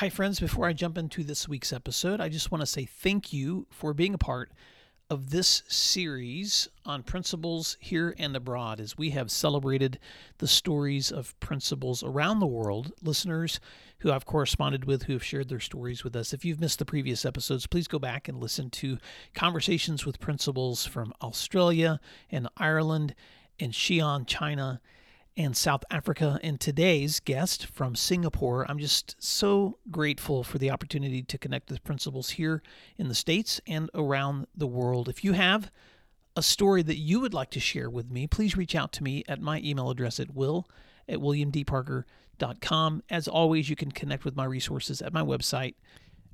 Hi, friends. Before I jump into this week's episode, I just want to say thank you for being a part of this series on principals here and abroad as we have celebrated the stories of principals around the world, listeners who I've corresponded with who have shared their stories with us. If you've missed the previous episodes, please go back and listen to conversations with principals from Australia and Ireland and Xi'an, China and South Africa. And today's guest from Singapore, I'm just so grateful for the opportunity to connect with principals here in the States and around the world. If you have a story that you would like to share with me, please reach out to me at my email address at will at williamdparker.com. As always, you can connect with my resources at my website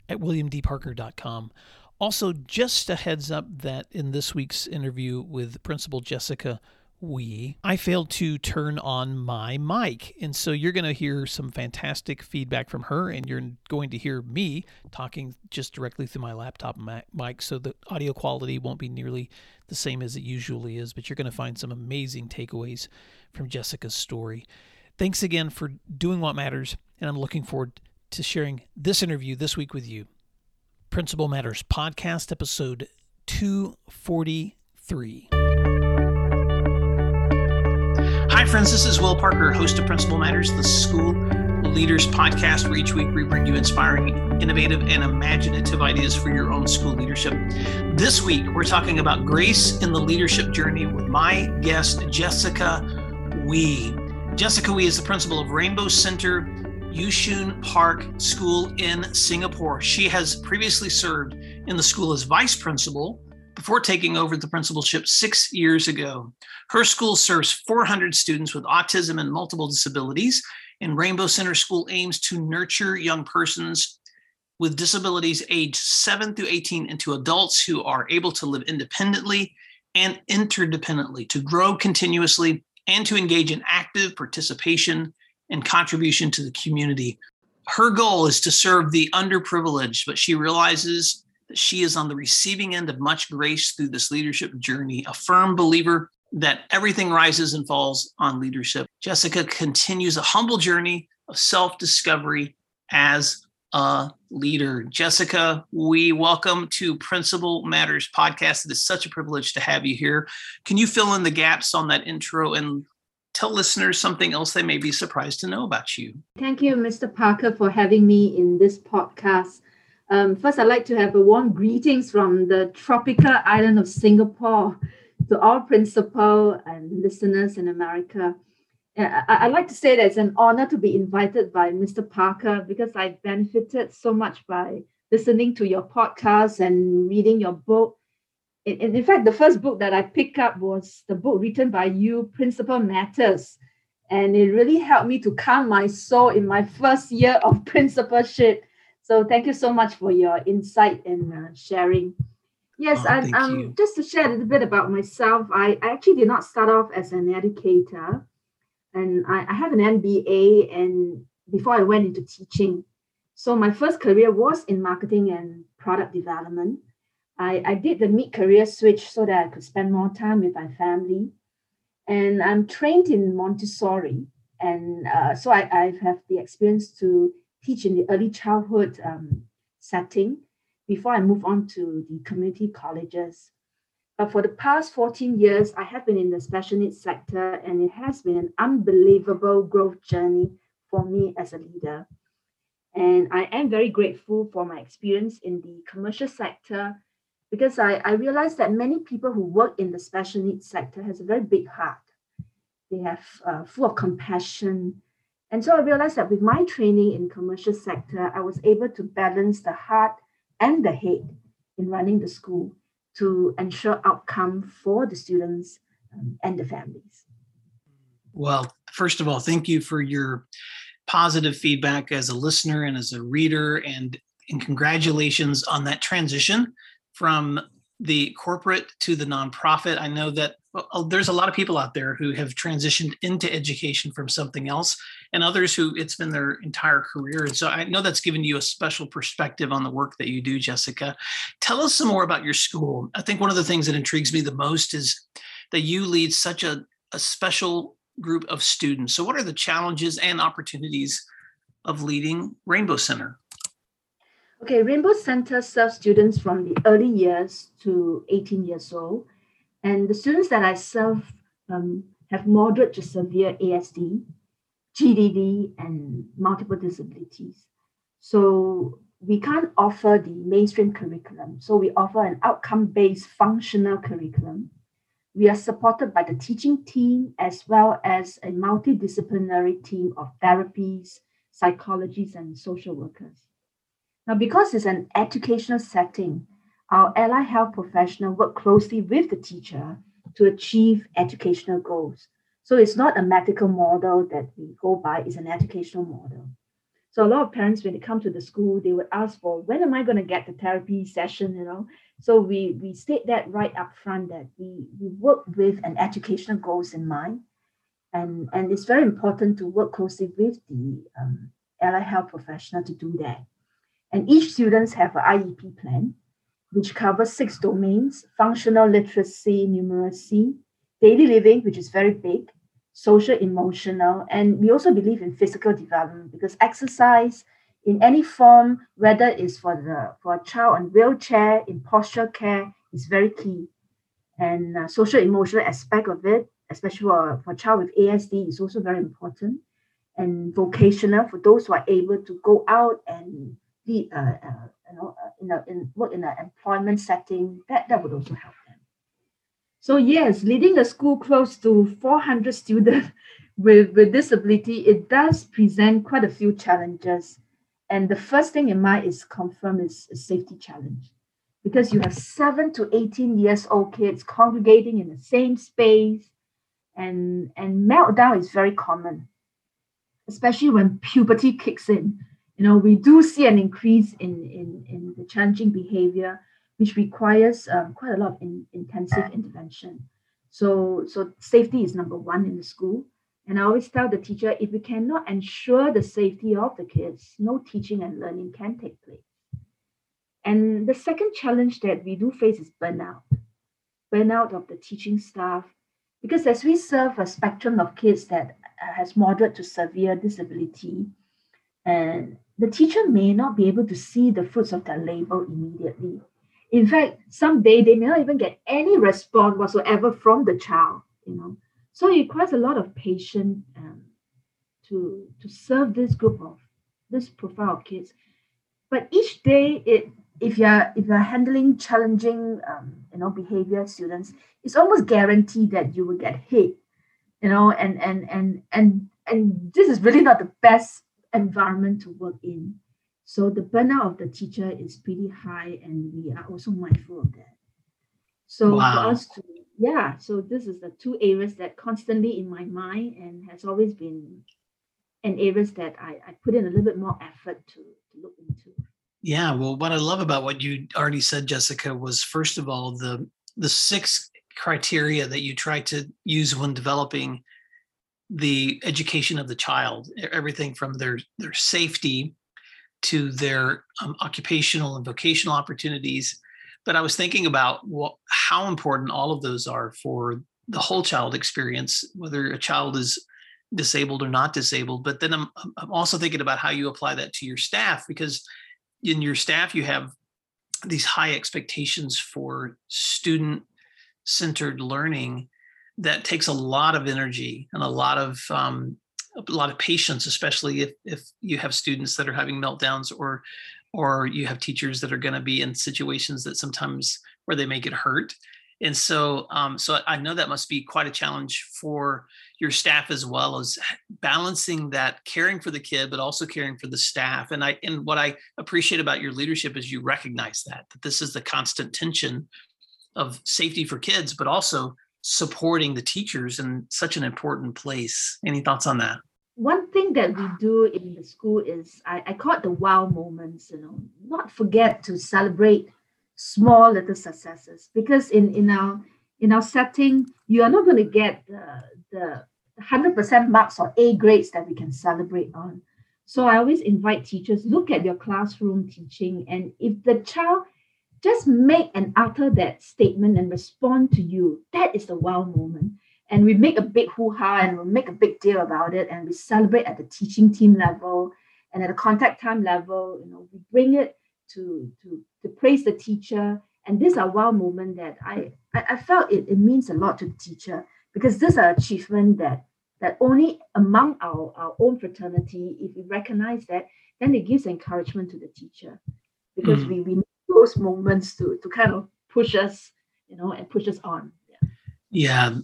at williamdparker.com. Also, just a heads up that in this week's interview with Principal Jessica Wee, I failed to turn on my mic. And so you're going to hear some fantastic feedback from her, and you're going to hear me talking just directly through my laptop mic. So the audio quality won't be nearly the same as it usually is, but you're going to find some amazing takeaways from Jessica's story. Thanks again for doing what matters, and I'm looking forward to sharing this interview this week with you. Principal Matters Podcast, episode 243. Hi, friends. This is Will Parker, host of Principal Matters, the School Leaders Podcast, where each week we bring you inspiring, innovative, and imaginative ideas for your own school leadership. This week, we're talking about grace in the leadership journey with my guest, Jessica Wee. Jessica Wee is the principal of Rainbow Centre Yishun Park School in Singapore. She has previously served in the school as vice principal before taking over the principalship six years ago. Her school serves 400 students with autism and multiple disabilities, and Rainbow Centre School aims to nurture young persons with disabilities aged 7 through 18 into adults who are able to live independently and interdependently, to grow continuously, and to engage in active participation and contribution to the community. Her goal is to serve the underprivileged, but she realizes that she is on the receiving end of much grace through this leadership journey, a firm believer that everything rises and falls on leadership. Jessica continues a humble journey of self discovery as a leader. Jessica, Wee welcome to Principal Matters podcast. It is such a privilege to have you here. Can you fill in the gaps on that intro and tell listeners something else they may be surprised to know about you? Thank you, Mr. Parker, for having me in this podcast. Um, first, I'd like to have a warm greetings from the tropical island of Singapore to all principal and listeners in America. I'd like to say that it's an honor to be invited by Mr. Parker because I benefited so much by listening to your podcast and reading your book. In, in fact, the first book that I picked up was the book written by you, Principal Matters. And it really helped me to calm my soul in my first year of principalship so thank you so much for your insight and uh, sharing. Yes, oh, and um, just to share a little bit about myself, I, I actually did not start off as an educator, and I, I have an MBA, and before I went into teaching, so my first career was in marketing and product development. I, I did the mid career switch so that I could spend more time with my family. And I'm trained in Montessori. And uh, so I, I have the experience to teach in the early childhood um, setting before I move on to the community colleges. But for the past 14 years, I have been in the special needs sector, and it has been an unbelievable growth journey for me as a leader. And I am very grateful for my experience in the commercial sector because I, I realized that many people who work in the special needs sector has a very big heart. They have uh, full of compassion, and so I realized that with my training in commercial sector, I was able to balance the heart and the head in running the school to ensure outcome for the students um, and the families. Well, first of all, thank you for your positive feedback as a listener and as a reader, and, and congratulations on that transition from the corporate to the nonprofit. I know that well, oh, there's a lot of people out there who have transitioned into education from something else and others who it's been their entire career. And so I know that's given you a special perspective on the work that you do, Jessica. Tell us some more about your school. I think one of the things that intrigues me the most is that you lead such a, a special group of students. So, what are the challenges and opportunities of leading Rainbow Centre? Okay, Rainbow Centre serves students from the early years to 18 years old. And the students that I serve um, have moderate to severe ASD, GDD, and multiple disabilities. So we can't offer the mainstream curriculum. So we offer an outcome based functional curriculum. We are supported by the teaching team as well as a multidisciplinary team of therapies, psychologists, and social workers. Now, because it's an educational setting, our allied health professional work closely with the teacher to achieve educational goals. So it's not a medical model that we go by, it's an educational model. So a lot of parents, when they come to the school, they would ask for when am I going to get the therapy session, you know? So we we state that right up front that we, we work with an educational goals in mind. And, and it's very important to work closely with the um, allied health professional to do that. And each students have an IEP plan, which covers six domains, functional literacy, numeracy, daily living, which is very big, social, emotional, and we also believe in physical development because exercise in any form, whether it's for the for a child on wheelchair, in posture care, is very key. And uh, social emotional aspect of it, especially for, for a child with ASD, is also very important. And vocational for those who are able to go out and uh, you know, in work in an employment setting, that, that would also help. Them. So yes, leading a school close to 400 students with, with disability, it does present quite a few challenges. And the first thing in mind is confirm is a safety challenge because you have seven to 18 years old kids congregating in the same space and, and meltdown is very common, especially when puberty kicks in. You know, we do see an increase in, in, in the challenging behavior which requires um, quite a lot of in, intensive intervention. So, so safety is number one in the school. And I always tell the teacher if we cannot ensure the safety of the kids, no teaching and learning can take place. And the second challenge that we do face is burnout burnout of the teaching staff. Because as we serve a spectrum of kids that has moderate to severe disability, and the teacher may not be able to see the fruits of their labor immediately. In fact, someday they may not even get any response whatsoever from the child, you know. So it requires a lot of patience um, to, to serve this group of this profile of kids. But each day, it if you're if you're handling challenging um, you know behavior students, it's almost guaranteed that you will get hit, you know, and and and and and this is really not the best environment to work in. So the burnout of the teacher is pretty high, and we are also mindful of that. So wow. for us to, yeah, so this is the two areas that constantly in my mind and has always been an areas that I, I put in a little bit more effort to, to look into. Yeah, well, what I love about what you already said, Jessica, was first of all the the six criteria that you try to use when developing the education of the child. Everything from their their safety to their um, occupational and vocational opportunities. But I was thinking about what, how important all of those are for the whole child experience, whether a child is disabled or not disabled. But then I'm, I'm also thinking about how you apply that to your staff, because in your staff, you have these high expectations for student centered learning that takes a lot of energy and a lot of um, a lot of patience, especially if if you have students that are having meltdowns or or you have teachers that are going to be in situations that sometimes where they may get hurt. And so, um, so I know that must be quite a challenge for your staff as well as balancing that caring for the kid, but also caring for the staff. And I, and what I appreciate about your leadership is you recognize that that this is the constant tension of safety for kids, but also supporting the teachers in such an important place. Any thoughts on that? One thing that we do in the school is I, I call it the wow moments, you know, not forget to celebrate small little successes because in, in our in our setting, you are not going to get the, the 100% marks or A grades that we can celebrate on. So I always invite teachers, look at your classroom teaching, and if the child just make and utter that statement and respond to you. That is the wow moment. And we make a big hoo-ha and we make a big deal about it and we celebrate at the teaching team level and at the contact time level. You know, we bring it to, to, to praise the teacher. And these are wow moment that I, I, felt it, it means a lot to the teacher because this is an achievement that that only among our, our own fraternity, if we recognize that, then it gives encouragement to the teacher because mm. we, we those moments to, to kind of push us, you know, and push us on. Yeah. yeah.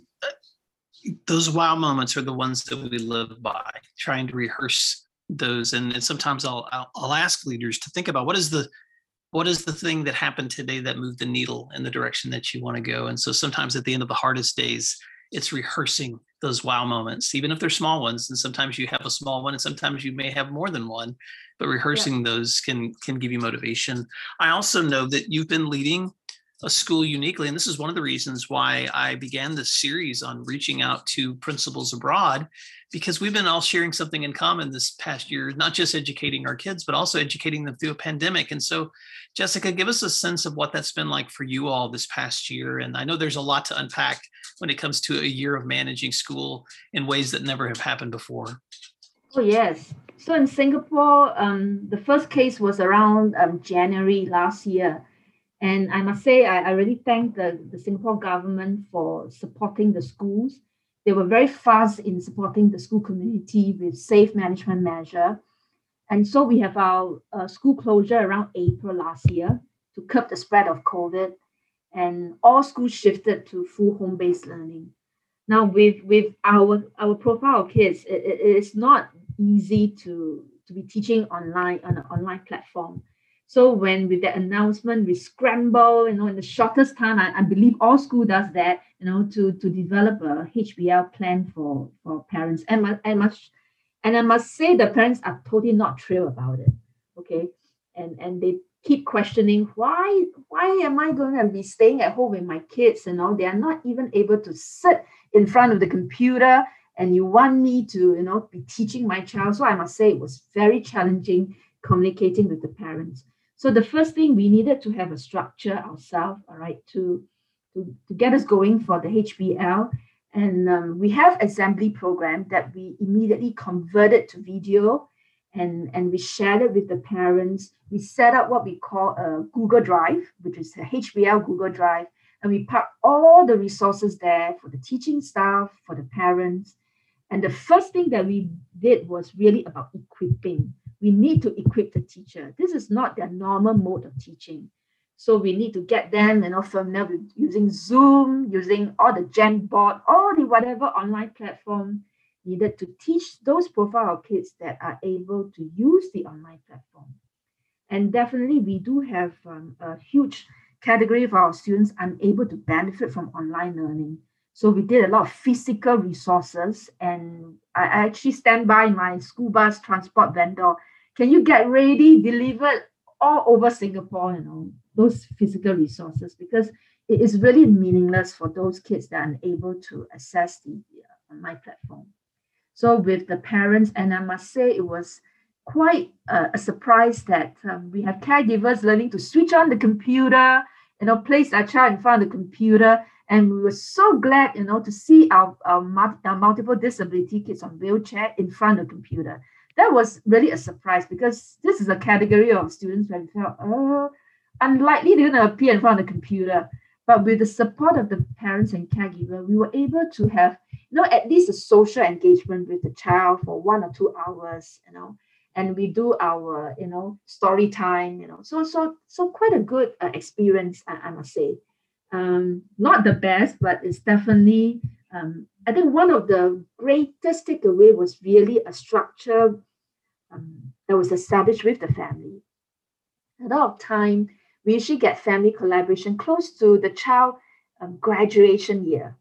Those wow moments are the ones that we live by, trying to rehearse those. And, and sometimes I'll, I'll, I'll ask leaders to think about what is the what is the thing that happened today that moved the needle in the direction that you want to go. And so sometimes at the end of the hardest days, it's rehearsing those wow moments, even if they're small ones. And sometimes you have a small one, and sometimes you may have more than one. But rehearsing yeah. those can can give you motivation. I also know that you've been leading a school uniquely, and this is one of the reasons why I began this series on reaching out to principals abroad, because we've been all sharing something in common this past year, not just educating our kids, but also educating them through a pandemic. And so, Jessica, give us a sense of what that's been like for you all this past year. And I know there's a lot to unpack when it comes to a year of managing school in ways that never have happened before. Oh, yes. So in Singapore, um, the first case was around um, January last year. And I must say, I, I really thank the, the Singapore government for supporting the schools. They were very fast in supporting the school community with safe management measure. And so we have our uh, school closure around April last year to curb the spread of COVID and all schools shifted to full home-based learning. Now, with with our our profile of kids, it, it is not easy to to be teaching online on an online platform. So when with that announcement, we scramble, you know, in the shortest time, I, I believe all school does that, you know, to to develop a HBL plan for for parents. And I, I must and I must say the parents are totally not thrilled about it. Okay. And and they keep questioning why why am i going to be staying at home with my kids and all they are not even able to sit in front of the computer and you want me to you know be teaching my child so i must say it was very challenging communicating with the parents so the first thing we needed to have a structure ourselves all right to to, to get us going for the hbl and um, we have assembly program that we immediately converted to video and, and we shared it with the parents. We set up what we call a Google Drive, which is a HBL Google Drive, and we put all the resources there for the teaching staff, for the parents. And the first thing that we did was really about equipping. We need to equip the teacher. This is not their normal mode of teaching. So we need to get them, you know, familiar with using Zoom, using all the Jamboard, all the whatever online platform needed to teach those profile of kids that are able to use the online platform. And definitely, we do have um, a huge category of our students unable to benefit from online learning. So we did a lot of physical resources, and I actually stand by my school bus transport vendor. Can you get ready, delivered all over Singapore? You know those physical resources because it is really meaningless for those kids that are unable to access the uh, online platform. So with the parents, and I must say it was quite a, a surprise that um, we have caregivers learning to switch on the computer, you know, place our child in front of the computer. And we were so glad, you know, to see our, our, our multiple disability kids on wheelchair in front of the computer. That was really a surprise because this is a category of students where we felt, oh, unlikely they're going to appear in front of the computer. But with the support of the parents and caregiver, we were able to have, you know, at least a social engagement with the child for one or two hours, you know, and we do our, you know, story time, you know, so so so quite a good uh, experience, I, I, must say. Um, not the best, but it's definitely. Um, I think one of the greatest takeaway was really a structure um, that was established with the family. A lot of time we usually get family collaboration close to the child um, graduation year.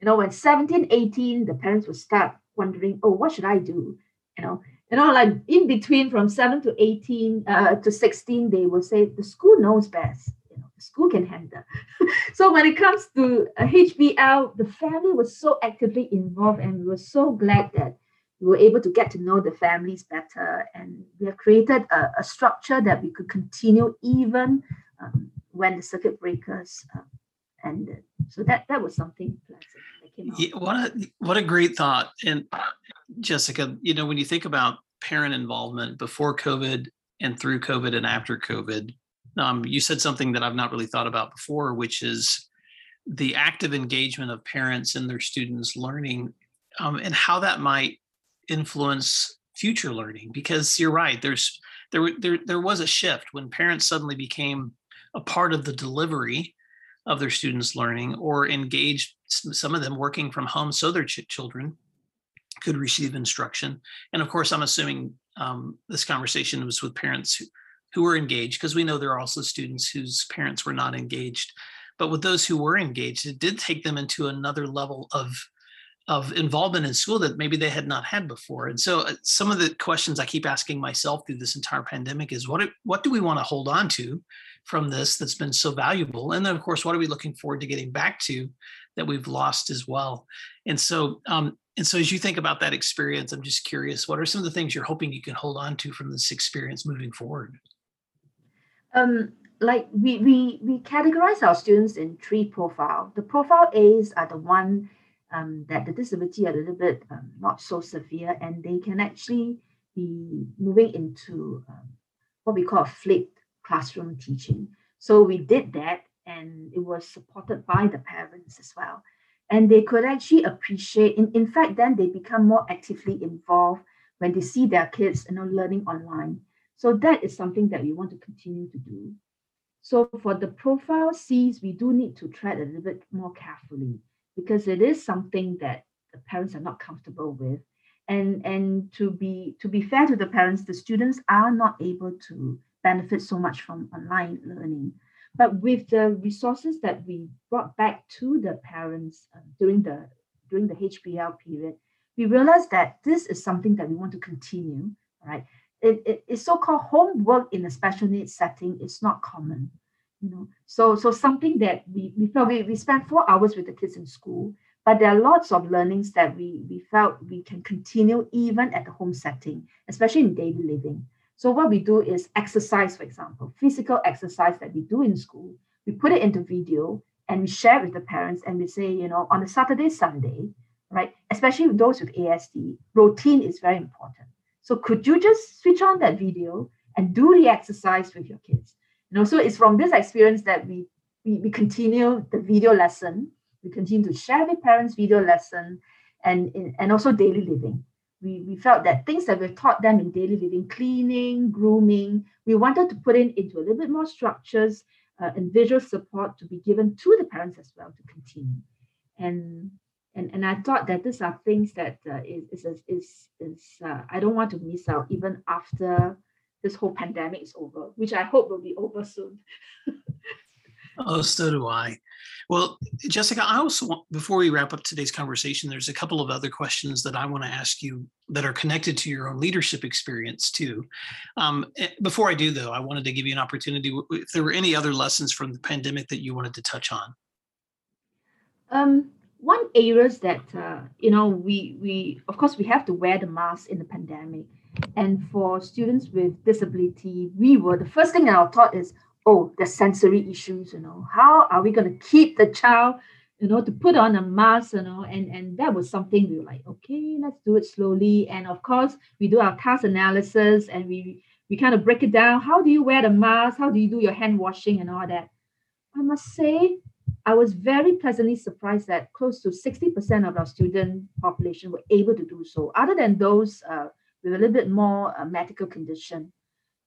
You know, when 17, 18, the parents will start wondering, oh, what should I do? You know, you know, like in between from 7 to 18 uh, to 16, they will say the school knows best. School can handle. so when it comes to HBL, the family was so actively involved and we were so glad that we were able to get to know the families better and we have created a, a structure that we could continue even um, when the circuit breakers uh, ended so that that was something pleasant. Yeah, what a what a great thought and jessica you know when you think about parent involvement before covid and through COVID and after COVID. Um, you said something that I've not really thought about before, which is the active engagement of parents in their students' learning um, and how that might influence future learning. Because you're right, there's there there there was a shift when parents suddenly became a part of the delivery of their students' learning or engaged some of them working from home so their ch- children could receive instruction. And of course, I'm assuming um, this conversation was with parents who, who were engaged because we know there are also students whose parents were not engaged. But with those who were engaged, it did take them into another level of of involvement in school that maybe they had not had before. And so uh, some of the questions I keep asking myself through this entire pandemic is what what do we want to hold on to from this that's been so valuable? And then of course, what are we looking forward to getting back to that we've lost as well? And so um, and so as you think about that experience, I'm just curious, what are some of the things you're hoping you can hold on to from this experience moving forward? Um, like we we we categorize our students in three profile. The profile A's are the one um, that the disability are a little bit um, not so severe, and they can actually be moving into um, what we call a flipped classroom teaching. So we did that, and it was supported by the parents as well, and they could actually appreciate. In in fact, then they become more actively involved when they see their kids, you know, learning online. So that is something that we want to continue to do. So for the profile Cs, we do need to tread a little bit more carefully because it is something that the parents are not comfortable with. And, and to be to be fair to the parents, the students are not able to benefit so much from online learning. But with the resources that we brought back to the parents uh, during the during the HBL period, we realized that this is something that we want to continue. Right? It, it, it's so-called homework in a special needs setting is not common you know. So so something that we we felt we, we spent four hours with the kids in school but there are lots of learnings that we we felt we can continue even at the home setting especially in daily living. So what we do is exercise for example physical exercise that we do in school. We put it into video and we share with the parents and we say you know on a saturday sunday right especially those with asd routine is very important so could you just switch on that video and do the exercise with your kids? You know, so it's from this experience that we we, we continue the video lesson. We continue to share with parents video lesson and, and also daily living. We, we felt that things that we've taught them in daily living, cleaning, grooming, we wanted to put in into a little bit more structures uh, and visual support to be given to the parents as well to continue. And and and I thought that these are things that uh, is is is, is uh, I don't want to miss out even after this whole pandemic is over, which I hope will be over soon. oh, so do I. Well, Jessica, I also want, before we wrap up today's conversation, there's a couple of other questions that I want to ask you that are connected to your own leadership experience too. Um, eh, before I do, though, I wanted to give you an opportunity if there were any other lessons from the pandemic that you wanted to touch on. Um, one areas that uh, you know we we of course we have to wear the mask in the pandemic. And for students with disability we were the first thing in our thought is oh the sensory issues you know. How are we going to keep the child you know to put on a mask you know? And and that was something we were like okay let's do it slowly. And of course we do our task analysis and we we kind of break it down. How do you wear the mask? How do you do your hand washing and all that? I must say I was very pleasantly surprised that close to 60% of our student population were able to do so, other than those uh, with a little bit more uh, medical condition.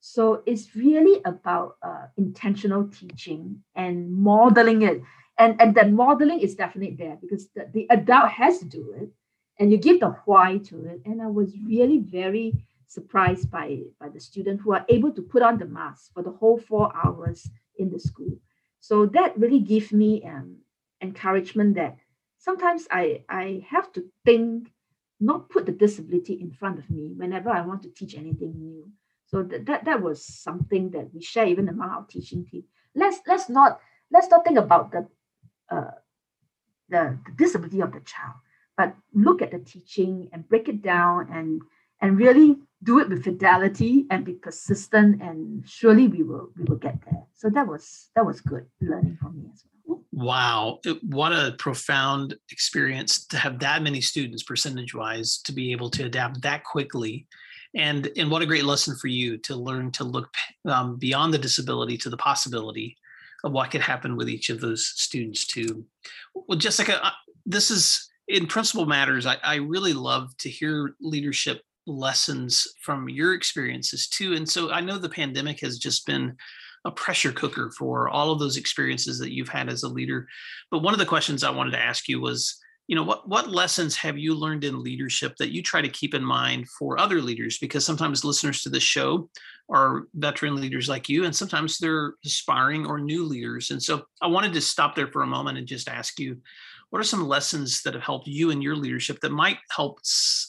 So it's really about uh, intentional teaching and modeling it. And, and that modeling is definitely there because the, the adult has to do it and you give the why to it. And I was really very surprised by, by the student who are able to put on the mask for the whole four hours in the school. So that really gives me um, encouragement that sometimes I, I have to think, not put the disability in front of me whenever I want to teach anything new. So that, that, that was something that we share even among our teaching team. Let's let's not let's not think about the uh, the, the disability of the child, but look at the teaching and break it down and and really do it with fidelity and be persistent and surely we will we will get there so that was that was good learning for me as well wow what a profound experience to have that many students percentage wise to be able to adapt that quickly And and what a great lesson for you to learn to look um, beyond the disability to the possibility of what could happen with each of those students too. Well, Jessica, uh, this is in principal matters. I, I really love to hear leadership lessons from your experiences too. And so I know the pandemic has just been a pressure cooker for all of those experiences that you've had as a leader. But one of the questions I wanted to ask you was, you know, what what lessons have you learned in leadership that you try to keep in mind for other leaders? Because sometimes listeners to the show are veteran leaders like you, and sometimes they're aspiring or new leaders. And so I wanted to stop there for a moment and just ask you, what are some lessons that have helped you in your leadership that might help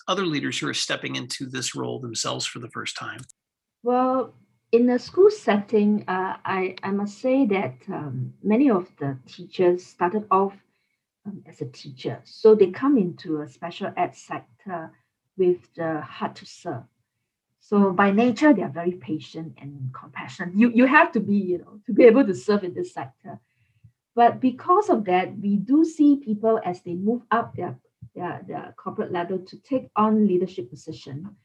other leaders who are stepping into this role themselves for the first time? Well, in a school setting, uh, I, I must say that um, many of the teachers started off um, as a teacher. So they come into a special ed sector with the heart to serve. So by nature, they are very patient and compassionate. You, you have to be, you know, to be able to serve in this sector. But because of that, we do see people as they move up their, their, their corporate ladder to take on leadership position.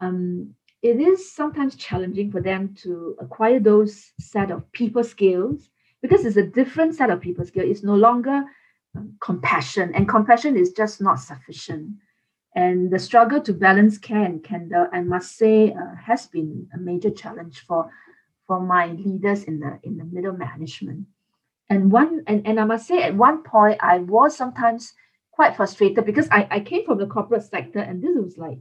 Um, it is sometimes challenging for them to acquire those set of people skills because it's a different set of people skills. It's no longer um, compassion, and compassion is just not sufficient. And the struggle to balance care and candor, I must say, uh, has been a major challenge for for my leaders in the in the middle management. And one and, and I must say, at one point, I was sometimes quite frustrated because I, I came from the corporate sector, and this was like,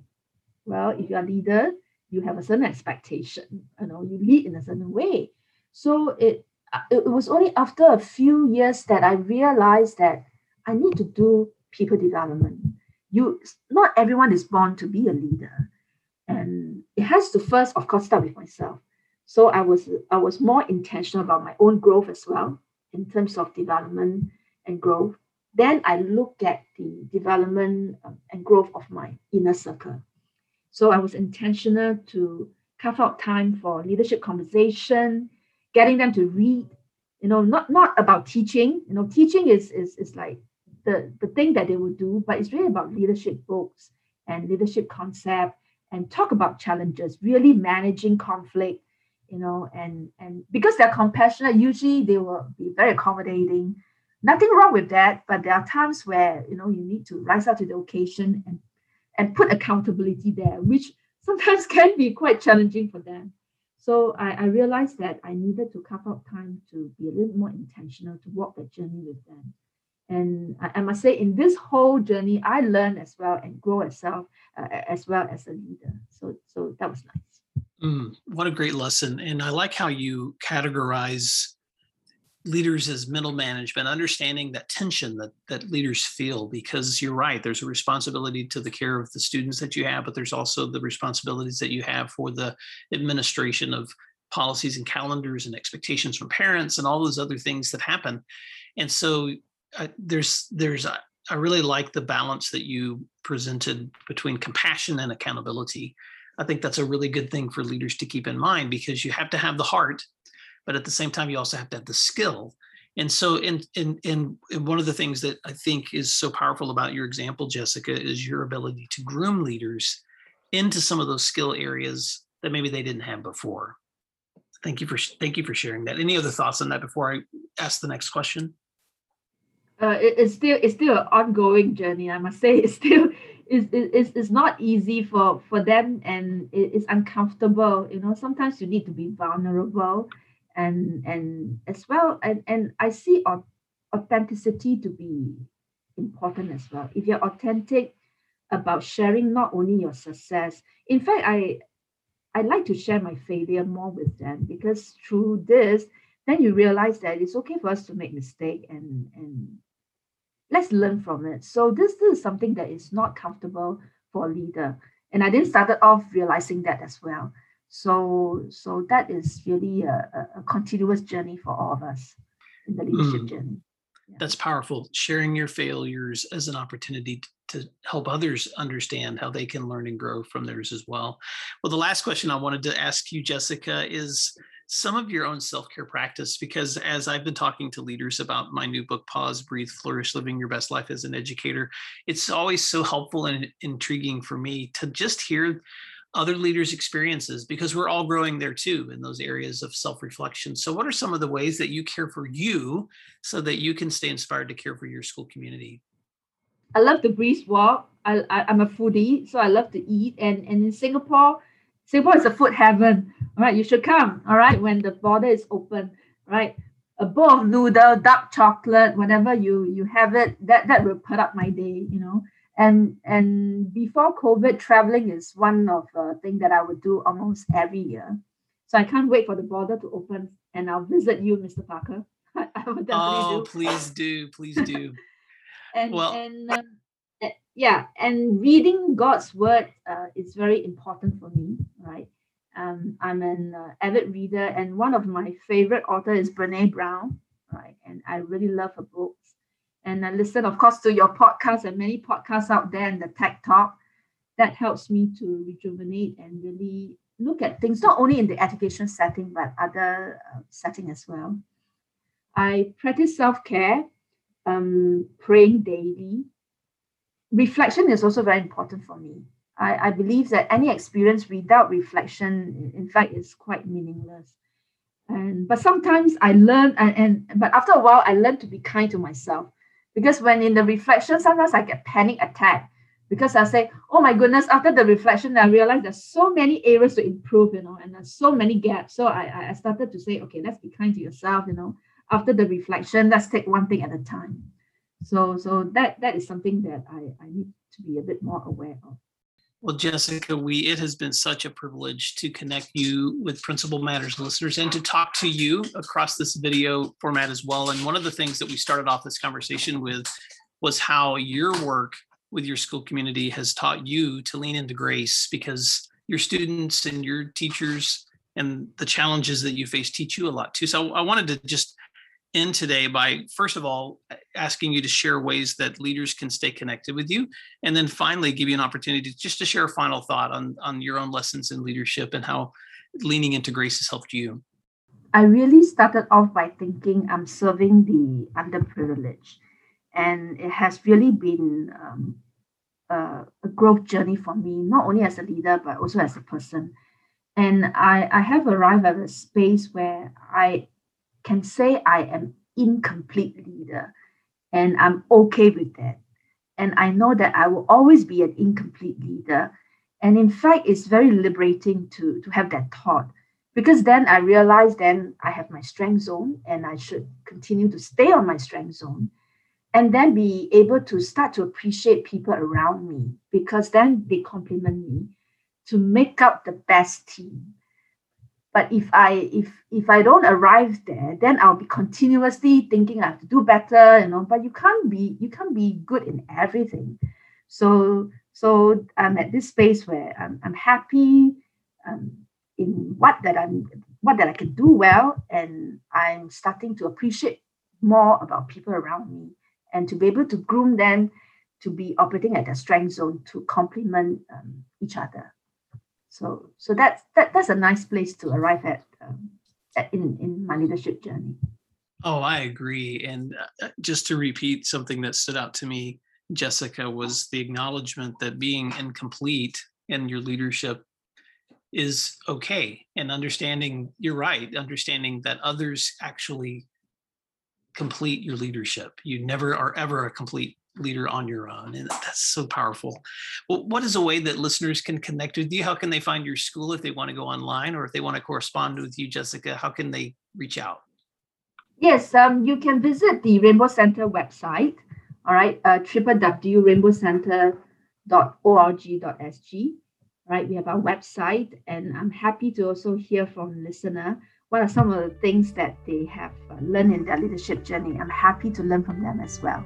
well, if you're a leader, you have a certain expectation you know you lead in a certain way. So it uh, it was only after a few years that i realized that i need to do people development. You not everyone is born to be a leader. And it has to first of course start with myself. So i was i was more intentional about my own growth as well in terms of development and growth then i look at the development um, and growth of my inner circle so I was intentional to carve out time for leadership conversation, getting them to read, you know, not not about teaching. You know, teaching is is, is like the, the thing that they would do, but it's really about leadership books and leadership concept and talk about challenges, really managing conflict, you know, and and because they're compassionate, usually they will be very accommodating. Nothing wrong with that, but there are times where you know you need to rise up to the occasion and and put accountability there, which sometimes can be quite challenging for them. So I, I realized that I needed to carve out time to be a little more intentional to walk that journey with them. And I, I must say, in this whole journey, I learned as well and grow as well, uh, as well as a leader. So, so that was nice. Mm, what a great lesson! And I like how you categorize leaders as middle management understanding that tension that that leaders feel because you're right there's a responsibility to the care of the students that you have but there's also the responsibilities that you have for the administration of policies and calendars and expectations from parents and all those other things that happen and so uh, there's there's uh, i really like the balance that you presented between compassion and accountability i think that's a really good thing for leaders to keep in mind because you have to have the heart but at the same time you also have to have the skill. And so in in in, one of the things that i think is so powerful about your example jessica is your ability to groom leaders into some of those skill areas that maybe they didn't have before. Thank you for thank you for sharing that. Any other thoughts on that before i ask the next question uh, it, it's still it's still an ongoing journey i must say. It's still it's, it's, it's not easy for for them and it, it's uncomfortable. You know sometimes you need to be vulnerable and and as well and and i see authenticity to be important as well. If you're authentic about sharing not only your success in fact i i like to share my failure more with them because through this then you realize that it's okay for us to make mistake and and let's learn from it so this, this is something that is not comfortable for a leader and i didn't started off realizing that as well so, so that is really a, a continuous journey for all of us in the leadership mm. journey. Yeah. That's powerful. Sharing your failures as an opportunity to help others understand how they can learn and grow from theirs as well. Well, the last question I wanted to ask you, Jessica, is some of your own self-care practice because as i've been talking to leaders about my new book pause breathe flourish living your best life as an educator it's always so helpful and intriguing for me to just hear other leaders' experiences because we're all growing there too in those areas of self reflection. So, what are some of the ways that you care for you so that you can stay inspired to care for your school community? I love the brisk walk. I, I, am a foodie, so I love to eat. And, and in Singapore, Singapore is a food heaven. All right, you should come. All right, when the border is open. Right, a bowl of noodle, dark chocolate, whatever you you have it, that that will put up my day. You know and and before covid traveling is one of the thing that i would do almost every year so i can't wait for the border to open and i'll visit you mr parker I, I would definitely oh do. please do please do and well and um, eh, yeah and reading god's word uh, is very important for me right um, i'm an uh, avid reader and one of my favorite authors is brene brown right and i really love her books and I listen, of course, to your podcast and many podcasts out there and the TED Talk. That helps me to rejuvenate and really look at things not only in the education setting but other uh, setting as well. I practice self care, um, praying daily. Reflection is also very important for me. I, I believe that any experience without reflection, in fact, is quite meaningless. And but sometimes I learn, and, and but after a while, I learn to be kind to myself because when in the reflection, sometimes I get panic attack because I say, oh my goodness, after the reflection, I realized there's so many areas to improve, you know, and there's so many gaps. So I, I started to say, okay, let's be kind to yourself, you know. After the reflection, let's take one thing at a time. So so that that is something that I, I need to be a bit more aware of. Well, Jessica, we it has been such a privilege to connect you with Principal Matters listeners and to talk to you across this video format as well. And one of the things that we started off this conversation with was how your work with your school community has taught you to lean into grace because your students and your teachers and the challenges that you face teach you a lot too. So I wanted to just in today by first of all asking you to share ways that leaders can stay connected with you and then finally give you an opportunity just to share a final thought on on your own lessons in leadership and how leaning into grace has helped you. I really started off by thinking i'm serving the underprivileged and it has really been um, a, a growth journey for me not only as a leader but also as a person. And I, I have arrived at a space where I can say I am incomplete leader and I'm okay with that. And I know that I will always be an incomplete leader. And in fact, it's very liberating to, to have that thought because then I realize then I have my strength zone and I should continue to stay on my strength zone and then be able to start to appreciate people around me because then they compliment me to make up the best team but if i if if i don't arrive there then i'll be continuously thinking i have to do better you know but you can't be you can't be good in everything. So so i'm at this space where i'm, I'm happy um, in what that i'm what that i can do well and i'm starting to appreciate more about people around me and to be able to groom them to be operating at their strength zone to complement um, each other so so that's that, that's a nice place to arrive at, um, at in in my leadership journey. Oh i agree. And uh, uh, just to repeat something that stood out to me jessica was the acknowledgement that being incomplete in your leadership is okay and understanding you're right understanding that others actually complete your leadership. You never are ever a complete leader on your own. And that's so powerful. Well, what is a way that listeners can connect with you? How can they find your school if they want to go online or if they want to correspond with you, Jessica? How can they reach out? Yes, um, you can visit the Rainbow Centre website. All right, uh, www.rainbowcentre.org.sg. Right, we have our website, and I'm happy to also hear from listener what are some of the things that they have uh, learned in their leadership journey. I'm happy to learn from them as well.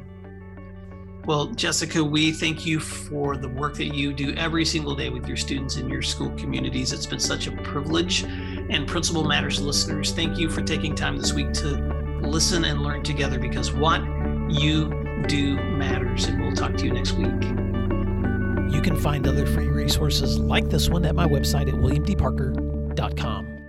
Well, Jessica, we thank you for the work that you do every single day with your students in your school communities. It's been such a privilege. And Principal Matters listeners, thank you for taking time this week to listen and learn together because what you do matters. And we'll talk to you next week. You can find other free resources like this one at my website at williamdparker.com.